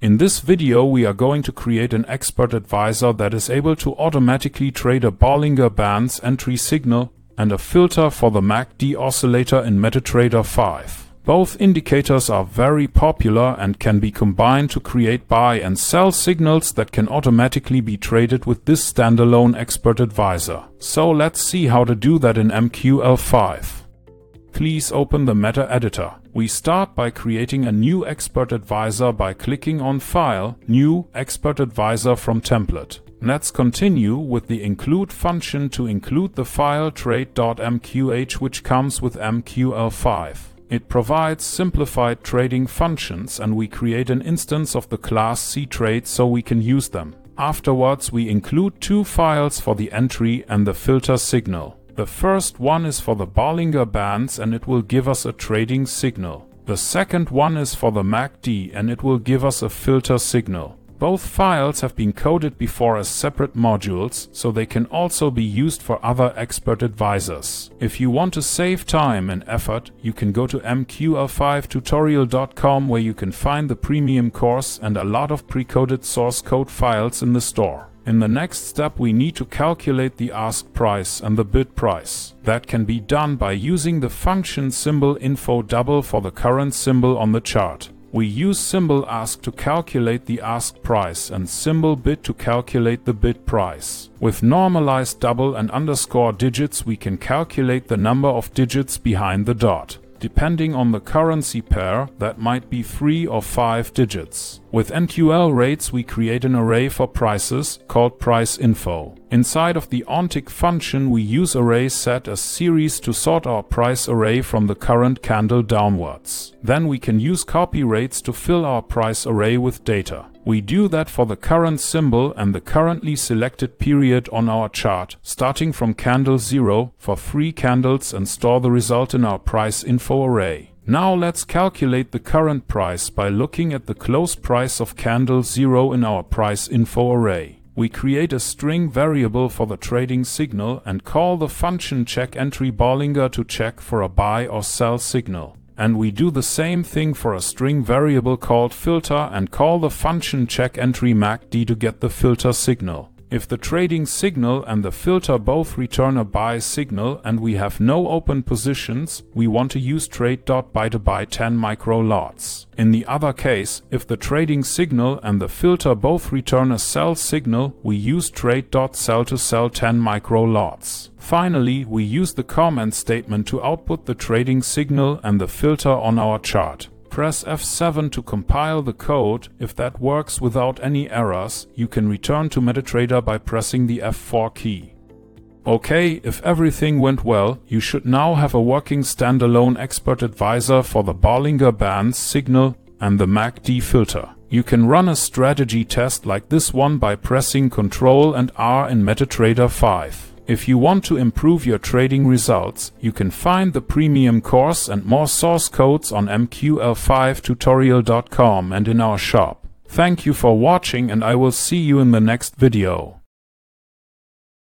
In this video we are going to create an expert advisor that is able to automatically trade a Bollinger Bands entry signal and a filter for the MACD oscillator in MetaTrader 5. Both indicators are very popular and can be combined to create buy and sell signals that can automatically be traded with this standalone expert advisor. So let's see how to do that in MQL5. Please open the Meta Editor. We start by creating a new Expert Advisor by clicking on File, New Expert Advisor from Template. Let's continue with the include function to include the file trade.mqh which comes with MQL5. It provides simplified trading functions and we create an instance of the class ctrade so we can use them. Afterwards we include two files for the entry and the filter signal. The first one is for the Bollinger Bands and it will give us a trading signal. The second one is for the MACD and it will give us a filter signal. Both files have been coded before as separate modules, so they can also be used for other expert advisors. If you want to save time and effort, you can go to mql5tutorial.com where you can find the premium course and a lot of pre-coded source code files in the store. In the next step we need to calculate the ask price and the bid price. That can be done by using the function symbol info double for the current symbol on the chart. We use symbol ask to calculate the ask price and symbol bid to calculate the bid price. With normalized double and underscore digits we can calculate the number of digits behind the dot. Depending on the currency pair, that might be 3 or 5 digits. With MQL rates we create an array for prices called price info. Inside of the OnTick function we use array set as series to sort our price array from the current candle downwards. Then we can use copy rates to fill our price array with data. We do that for the current symbol and the currently selected period on our chart, starting from candle 0 for three candles and store the result in our price info array. Now let's calculate the current price by looking at the close price of candle 0 in our price info array. We create a string variable for the trading signal and call the function check entry Bollinger to check for a buy or sell signal. And we do the same thing for a string variable called filter and call the function check entry MACD to get the filter signal. If the trading signal and the filter both return a buy signal and we have no open positions, we want to use trade.buy to buy 10 micro lots. In the other case, if the trading signal and the filter both return a sell signal, we use trade.sell to sell 10 micro lots. Finally, we use the comment statement to output the trading signal and the filter on our chart. Press F7 to compile the code. If that works without any errors, you can return to MetaTrader by pressing the F4 key. Okay, if everything went well, you should now have a working standalone expert advisor for the Bollinger Bands signal and the MACD filter. You can run a strategy test like this one by pressing Ctrl and R in MetaTrader 5. If you want to improve your trading results, you can find the premium course and more source codes on mql5tutorial.com and in our shop. Thank you for watching and I will see you in the next video.